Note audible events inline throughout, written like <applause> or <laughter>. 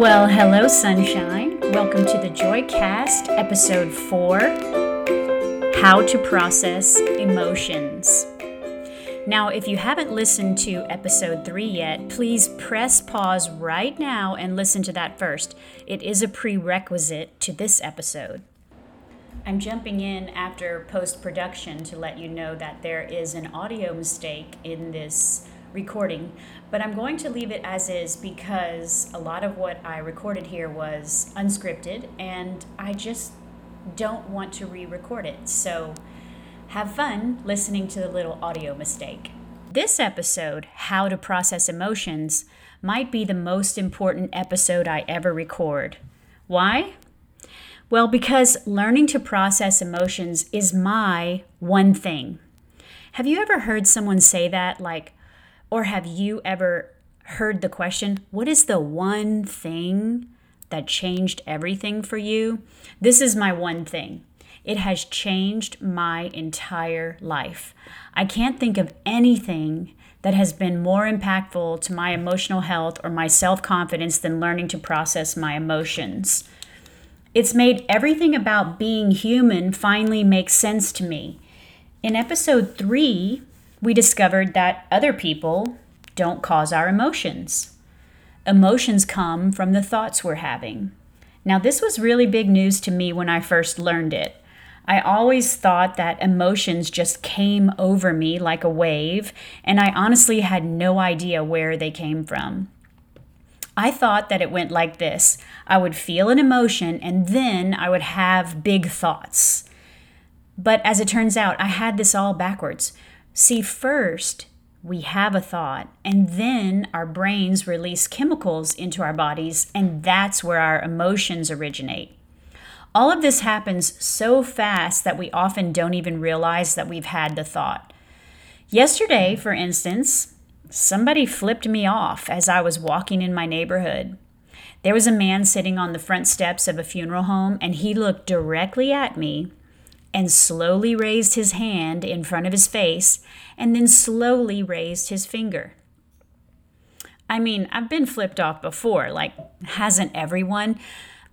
Well, hello, sunshine. Welcome to the Joycast, episode four How to Process Emotions. Now, if you haven't listened to episode three yet, please press pause right now and listen to that first. It is a prerequisite to this episode. I'm jumping in after post production to let you know that there is an audio mistake in this recording, but I'm going to leave it as is because a lot of what I recorded here was unscripted and I just don't want to re record it. So have fun listening to the little audio mistake. This episode, How to Process Emotions, might be the most important episode I ever record. Why? Well, because learning to process emotions is my one thing. Have you ever heard someone say that? Like, or have you ever heard the question, What is the one thing that changed everything for you? This is my one thing. It has changed my entire life. I can't think of anything that has been more impactful to my emotional health or my self confidence than learning to process my emotions. It's made everything about being human finally make sense to me. In episode three, we discovered that other people don't cause our emotions. Emotions come from the thoughts we're having. Now, this was really big news to me when I first learned it. I always thought that emotions just came over me like a wave, and I honestly had no idea where they came from. I thought that it went like this I would feel an emotion and then I would have big thoughts. But as it turns out, I had this all backwards. See, first, we have a thought, and then our brains release chemicals into our bodies, and that's where our emotions originate. All of this happens so fast that we often don't even realize that we've had the thought. Yesterday, for instance, somebody flipped me off as I was walking in my neighborhood. There was a man sitting on the front steps of a funeral home, and he looked directly at me and slowly raised his hand in front of his face and then slowly raised his finger. I mean, I've been flipped off before, like, hasn't everyone?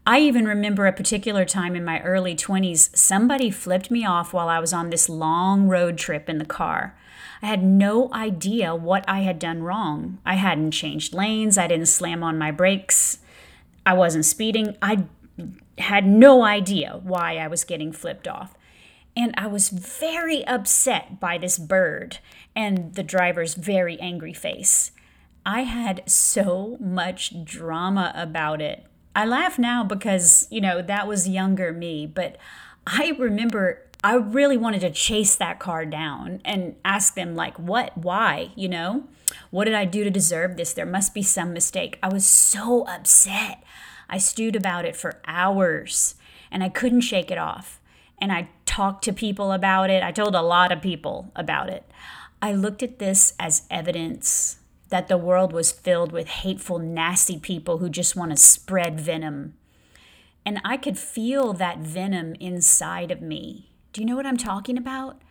I even remember a particular time in my early 20s, somebody flipped me off while I was on this long road trip in the car. I had no idea what I had done wrong. I hadn't changed lanes, I didn't slam on my brakes, I wasn't speeding. I had no idea why I was getting flipped off. And I was very upset by this bird and the driver's very angry face. I had so much drama about it. I laugh now because, you know, that was younger me, but I remember I really wanted to chase that car down and ask them, like, what, why, you know? What did I do to deserve this? There must be some mistake. I was so upset. I stewed about it for hours and I couldn't shake it off. And I talked to people about it. I told a lot of people about it. I looked at this as evidence that the world was filled with hateful, nasty people who just want to spread venom. And I could feel that venom inside of me. Do you know what I'm talking about?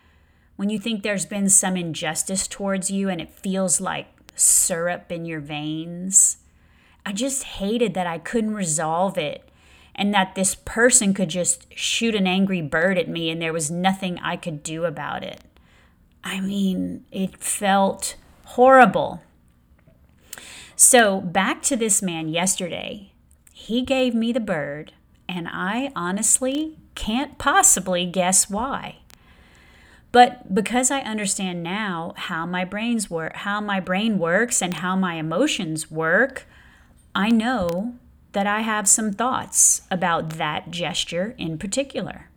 When you think there's been some injustice towards you and it feels like syrup in your veins. I just hated that I couldn't resolve it and that this person could just shoot an angry bird at me and there was nothing I could do about it. I mean, it felt horrible. So, back to this man yesterday. He gave me the bird, and I honestly can't possibly guess why. But because I understand now how my brains work, how my brain works and how my emotions work, I know that I have some thoughts about that gesture in particular.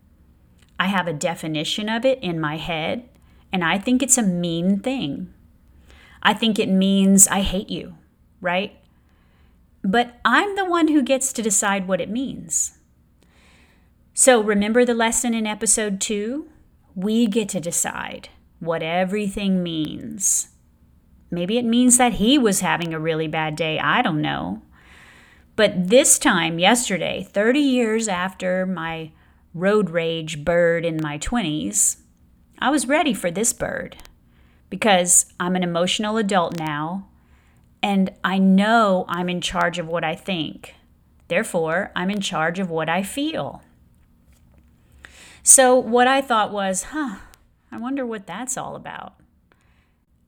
I have a definition of it in my head, and I think it's a mean thing. I think it means I hate you, right? But I'm the one who gets to decide what it means. So remember the lesson in episode two? We get to decide what everything means. Maybe it means that he was having a really bad day. I don't know. But this time, yesterday, 30 years after my road rage bird in my 20s, I was ready for this bird because I'm an emotional adult now and I know I'm in charge of what I think. Therefore, I'm in charge of what I feel. So, what I thought was, huh, I wonder what that's all about.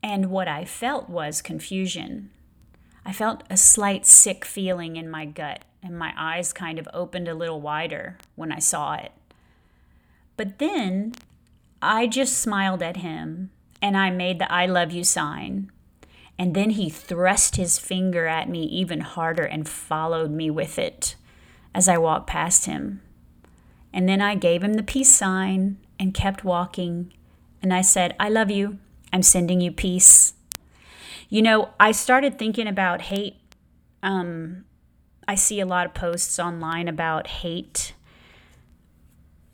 And what I felt was confusion. I felt a slight sick feeling in my gut, and my eyes kind of opened a little wider when I saw it. But then I just smiled at him and I made the I love you sign. And then he thrust his finger at me even harder and followed me with it as I walked past him. And then I gave him the peace sign and kept walking. And I said, I love you. I'm sending you peace. You know, I started thinking about hate. Um, I see a lot of posts online about hate,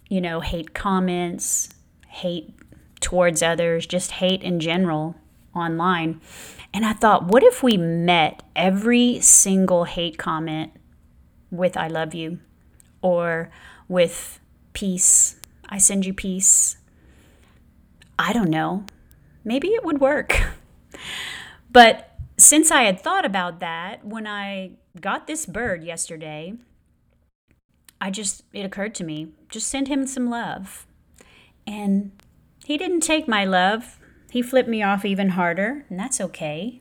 you know, hate comments, hate towards others, just hate in general online. And I thought, what if we met every single hate comment with I love you or with peace? I send you peace. I don't know. Maybe it would work. <laughs> but since I had thought about that, when I got this bird yesterday, I just, it occurred to me just send him some love. And he didn't take my love. He flipped me off even harder, and that's okay.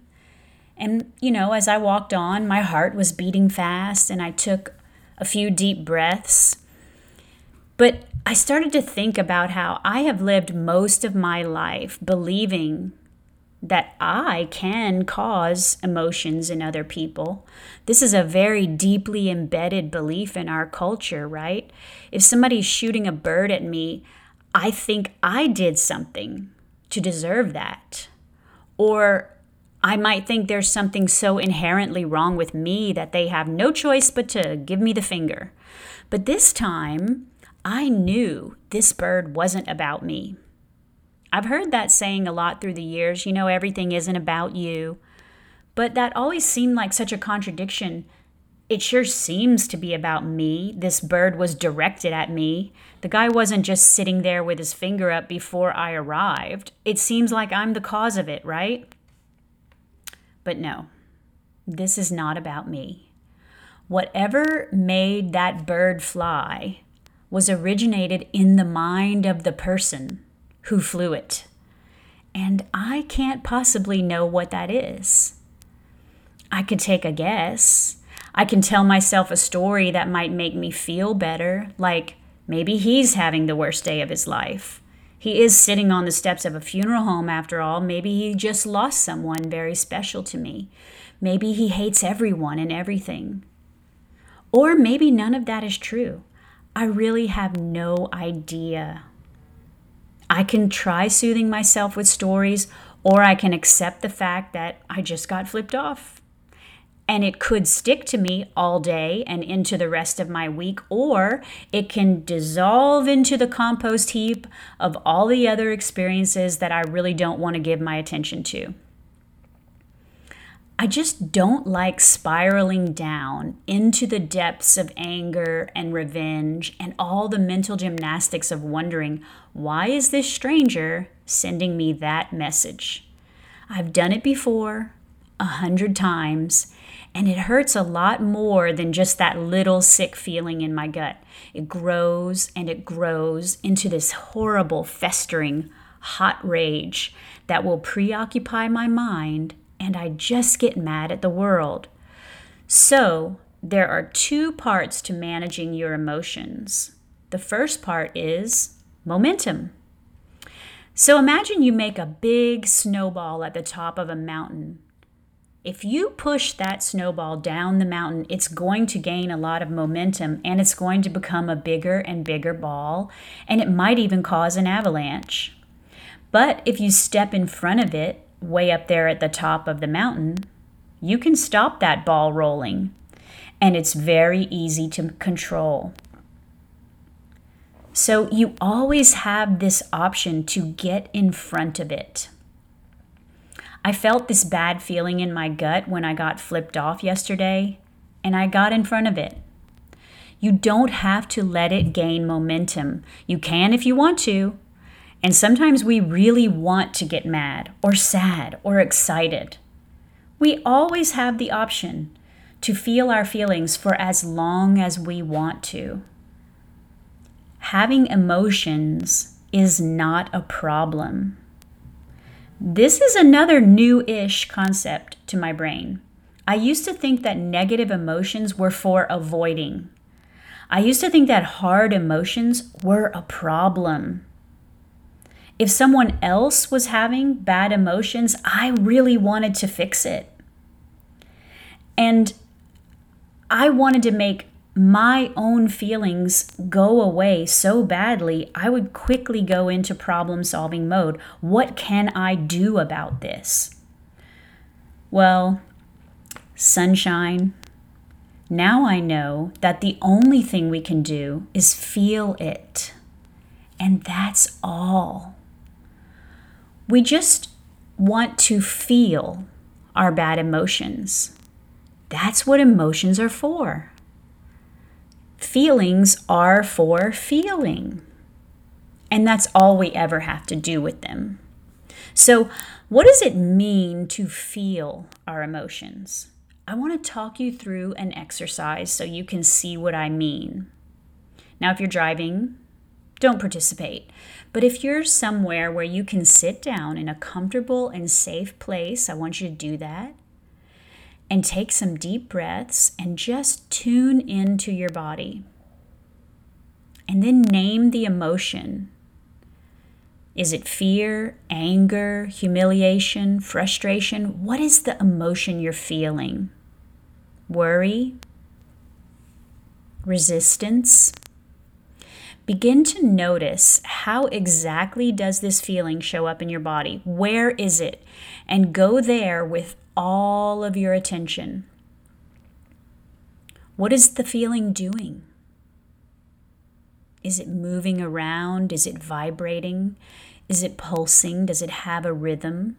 And, you know, as I walked on, my heart was beating fast, and I took a few deep breaths. But I started to think about how I have lived most of my life believing that I can cause emotions in other people. This is a very deeply embedded belief in our culture, right? If somebody's shooting a bird at me, I think I did something to deserve that. Or I might think there's something so inherently wrong with me that they have no choice but to give me the finger. But this time, I knew this bird wasn't about me. I've heard that saying a lot through the years, you know, everything isn't about you. But that always seemed like such a contradiction it sure seems to be about me. This bird was directed at me. The guy wasn't just sitting there with his finger up before I arrived. It seems like I'm the cause of it, right? But no, this is not about me. Whatever made that bird fly was originated in the mind of the person who flew it. And I can't possibly know what that is. I could take a guess I can tell myself a story that might make me feel better, like maybe he's having the worst day of his life. He is sitting on the steps of a funeral home after all. Maybe he just lost someone very special to me. Maybe he hates everyone and everything. Or maybe none of that is true. I really have no idea. I can try soothing myself with stories, or I can accept the fact that I just got flipped off and it could stick to me all day and into the rest of my week, or it can dissolve into the compost heap of all the other experiences that I really don't want to give my attention to. I just don't like spiraling down into the depths of anger and revenge and all the mental gymnastics of wondering why is this stranger sending me that message? I've done it before a hundred times and it hurts a lot more than just that little sick feeling in my gut. It grows and it grows into this horrible, festering, hot rage that will preoccupy my mind, and I just get mad at the world. So, there are two parts to managing your emotions. The first part is momentum. So, imagine you make a big snowball at the top of a mountain if you push that snowball down the mountain, it's going to gain a lot of momentum and it's going to become a bigger and bigger ball, and it might even cause an avalanche. But if you step in front of it, way up there at the top of the mountain, you can stop that ball rolling, and it's very easy to control. So you always have this option to get in front of it. I felt this bad feeling in my gut when I got flipped off yesterday, and I got in front of it. You don't have to let it gain momentum. You can if you want to. And sometimes we really want to get mad or sad or excited. We always have the option to feel our feelings for as long as we want to. Having emotions is not a problem. This is another new ish concept to my brain. I used to think that negative emotions were for avoiding. I used to think that hard emotions were a problem. If someone else was having bad emotions, I really wanted to fix it. And I wanted to make my own feelings go away so badly, I would quickly go into problem solving mode. What can I do about this? Well, sunshine. Now I know that the only thing we can do is feel it. And that's all. We just want to feel our bad emotions. That's what emotions are for. Feelings are for feeling. And that's all we ever have to do with them. So, what does it mean to feel our emotions? I want to talk you through an exercise so you can see what I mean. Now, if you're driving, don't participate. But if you're somewhere where you can sit down in a comfortable and safe place, I want you to do that and take some deep breaths and just tune into your body. And then name the emotion. Is it fear, anger, humiliation, frustration? What is the emotion you're feeling? Worry? Resistance? Begin to notice how exactly does this feeling show up in your body? Where is it? And go there with all of your attention. What is the feeling doing? Is it moving around? Is it vibrating? Is it pulsing? Does it have a rhythm?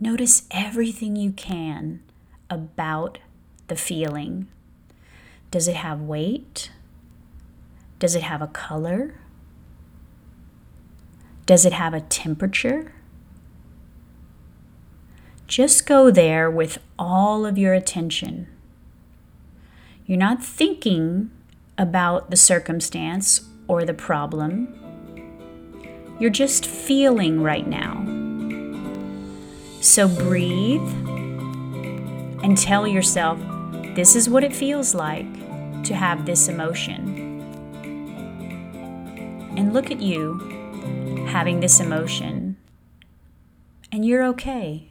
Notice everything you can about the feeling. Does it have weight? Does it have a color? Does it have a temperature? Just go there with all of your attention. You're not thinking about the circumstance or the problem. You're just feeling right now. So breathe and tell yourself this is what it feels like to have this emotion. And look at you having this emotion, and you're okay.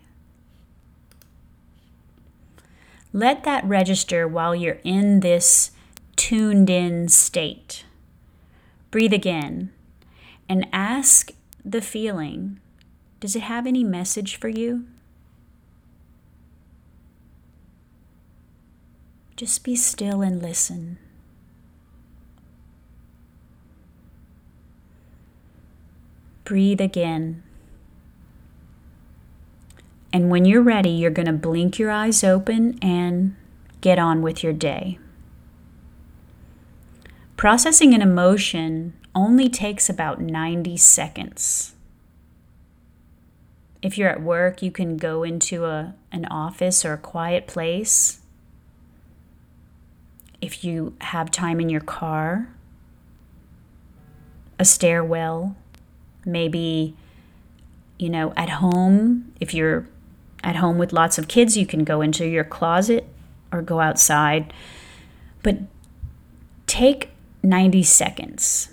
Let that register while you're in this tuned in state. Breathe again and ask the feeling does it have any message for you? Just be still and listen. Breathe again. And when you're ready, you're going to blink your eyes open and get on with your day. Processing an emotion only takes about 90 seconds. If you're at work, you can go into a, an office or a quiet place. If you have time in your car, a stairwell, maybe, you know, at home, if you're at home with lots of kids, you can go into your closet or go outside. But take 90 seconds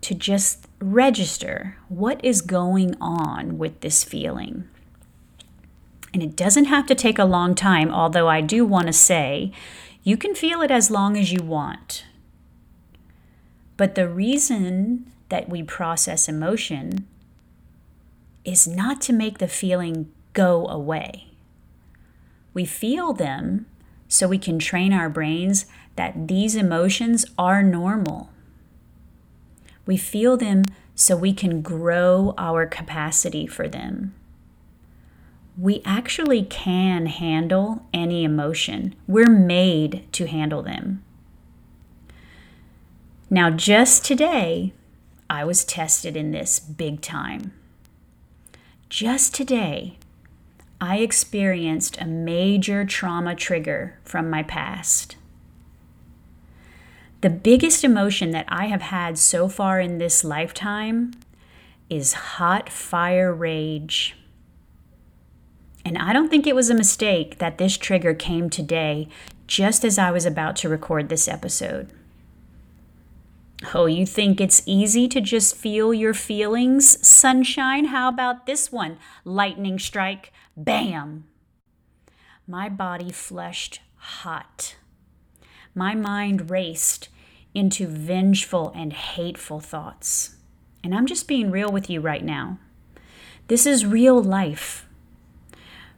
to just register what is going on with this feeling. And it doesn't have to take a long time, although I do want to say you can feel it as long as you want. But the reason that we process emotion is not to make the feeling go away. We feel them so we can train our brains that these emotions are normal. We feel them so we can grow our capacity for them. We actually can handle any emotion. We're made to handle them. Now, just today, I was tested in this big time. Just today, I experienced a major trauma trigger from my past. The biggest emotion that I have had so far in this lifetime is hot fire rage. And I don't think it was a mistake that this trigger came today just as I was about to record this episode. Oh, you think it's easy to just feel your feelings, sunshine? How about this one? Lightning strike, bam! My body flushed hot. My mind raced into vengeful and hateful thoughts. And I'm just being real with you right now. This is real life.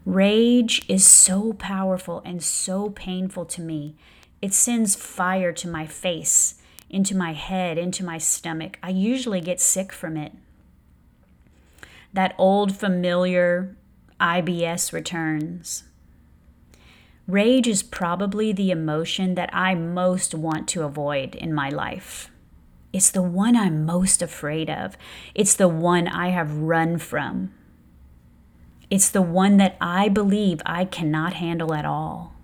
Rage is so powerful and so painful to me. It sends fire to my face into my head, into my stomach. I usually get sick from it. That old familiar IBS returns. Rage is probably the emotion that I most want to avoid in my life. It's the one I'm most afraid of. It's the one I have run from. It's the one that I believe I cannot handle at all.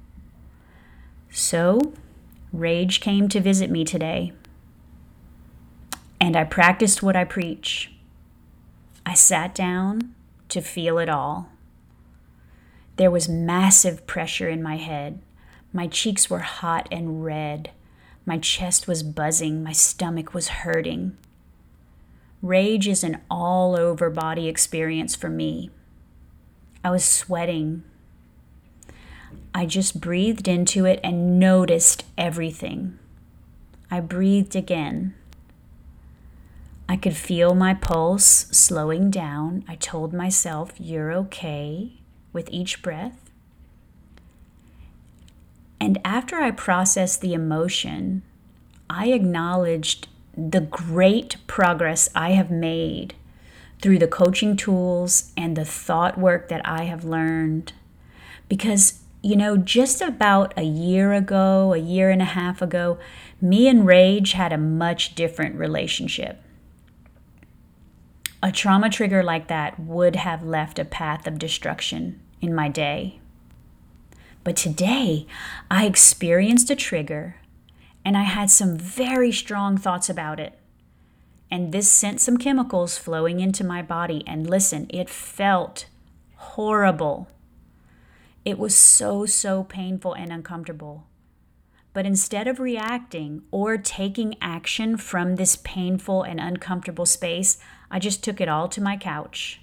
So, Rage came to visit me today, and I practiced what I preach. I sat down to feel it all. There was massive pressure in my head. My cheeks were hot and red. My chest was buzzing. My stomach was hurting. Rage is an all over body experience for me. I was sweating. I just breathed into it and noticed everything. I breathed again. I could feel my pulse slowing down. I told myself, You're okay with each breath. And after I processed the emotion, I acknowledged the great progress I have made through the coaching tools and the thought work that I have learned. Because you know, just about a year ago, a year and a half ago, me and rage had a much different relationship. A trauma trigger like that would have left a path of destruction in my day. But today, I experienced a trigger and I had some very strong thoughts about it. And this sent some chemicals flowing into my body. And listen, it felt horrible. It was so, so painful and uncomfortable. But instead of reacting or taking action from this painful and uncomfortable space, I just took it all to my couch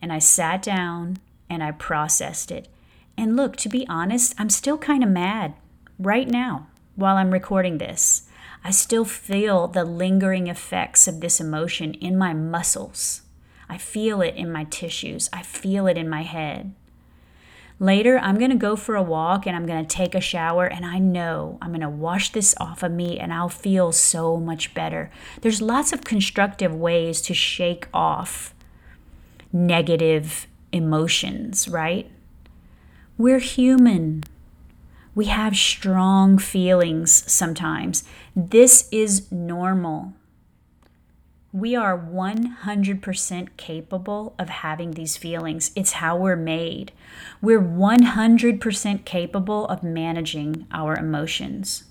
and I sat down and I processed it. And look, to be honest, I'm still kind of mad right now while I'm recording this. I still feel the lingering effects of this emotion in my muscles. I feel it in my tissues. I feel it in my head. Later, I'm going to go for a walk and I'm going to take a shower, and I know I'm going to wash this off of me and I'll feel so much better. There's lots of constructive ways to shake off negative emotions, right? We're human. We have strong feelings sometimes. This is normal. We are 100% capable of having these feelings. It's how we're made. We're 100% capable of managing our emotions.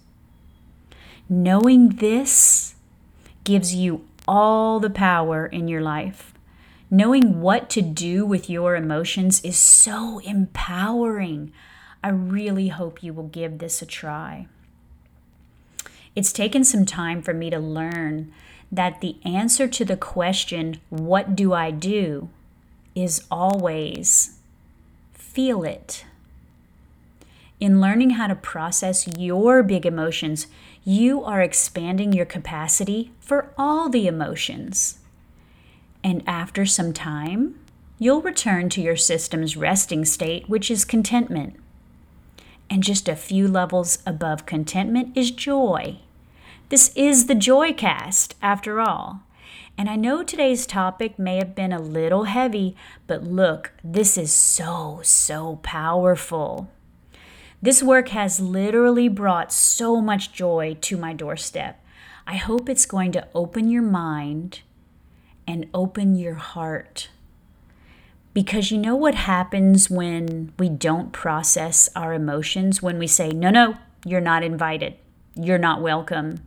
Knowing this gives you all the power in your life. Knowing what to do with your emotions is so empowering. I really hope you will give this a try. It's taken some time for me to learn that the answer to the question, What do I do? is always feel it. In learning how to process your big emotions, you are expanding your capacity for all the emotions. And after some time, you'll return to your system's resting state, which is contentment. And just a few levels above contentment is joy. This is the Joy Cast, after all. And I know today's topic may have been a little heavy, but look, this is so, so powerful. This work has literally brought so much joy to my doorstep. I hope it's going to open your mind and open your heart. Because you know what happens when we don't process our emotions? When we say, no, no, you're not invited, you're not welcome,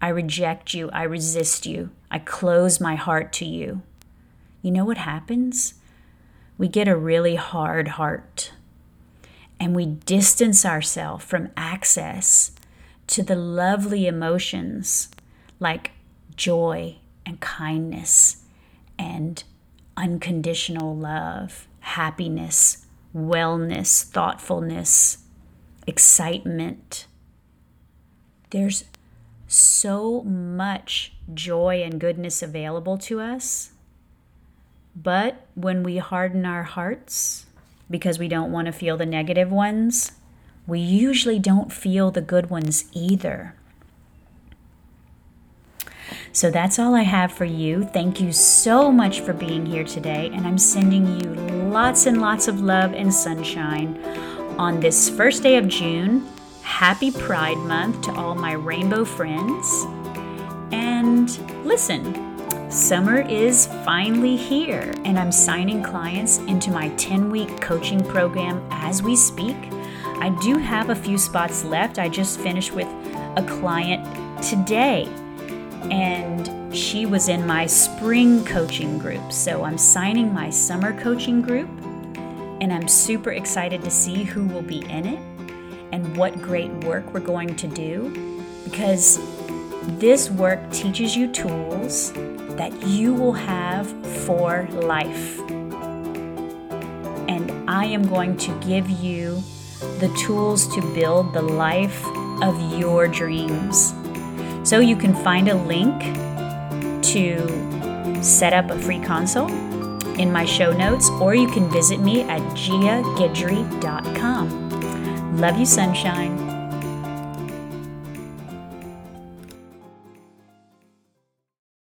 I reject you, I resist you, I close my heart to you. You know what happens? We get a really hard heart and we distance ourselves from access to the lovely emotions like joy and kindness and unconditional love, happiness, wellness, thoughtfulness, excitement. There's so much joy and goodness available to us. But when we harden our hearts because we don't want to feel the negative ones, we usually don't feel the good ones either. So that's all I have for you. Thank you so much for being here today, and I'm sending you lots and lots of love and sunshine on this first day of June. Happy Pride Month to all my rainbow friends. And listen, Summer is finally here, and I'm signing clients into my 10 week coaching program as we speak. I do have a few spots left. I just finished with a client today and she was in my spring coaching group. So I'm signing my summer coaching group, and I'm super excited to see who will be in it and what great work we're going to do because this work teaches you tools that you will have for life. And I am going to give you the tools to build the life of your dreams. So you can find a link to set up a free consult in my show notes, or you can visit me at giaguidry.com. Love you, sunshine.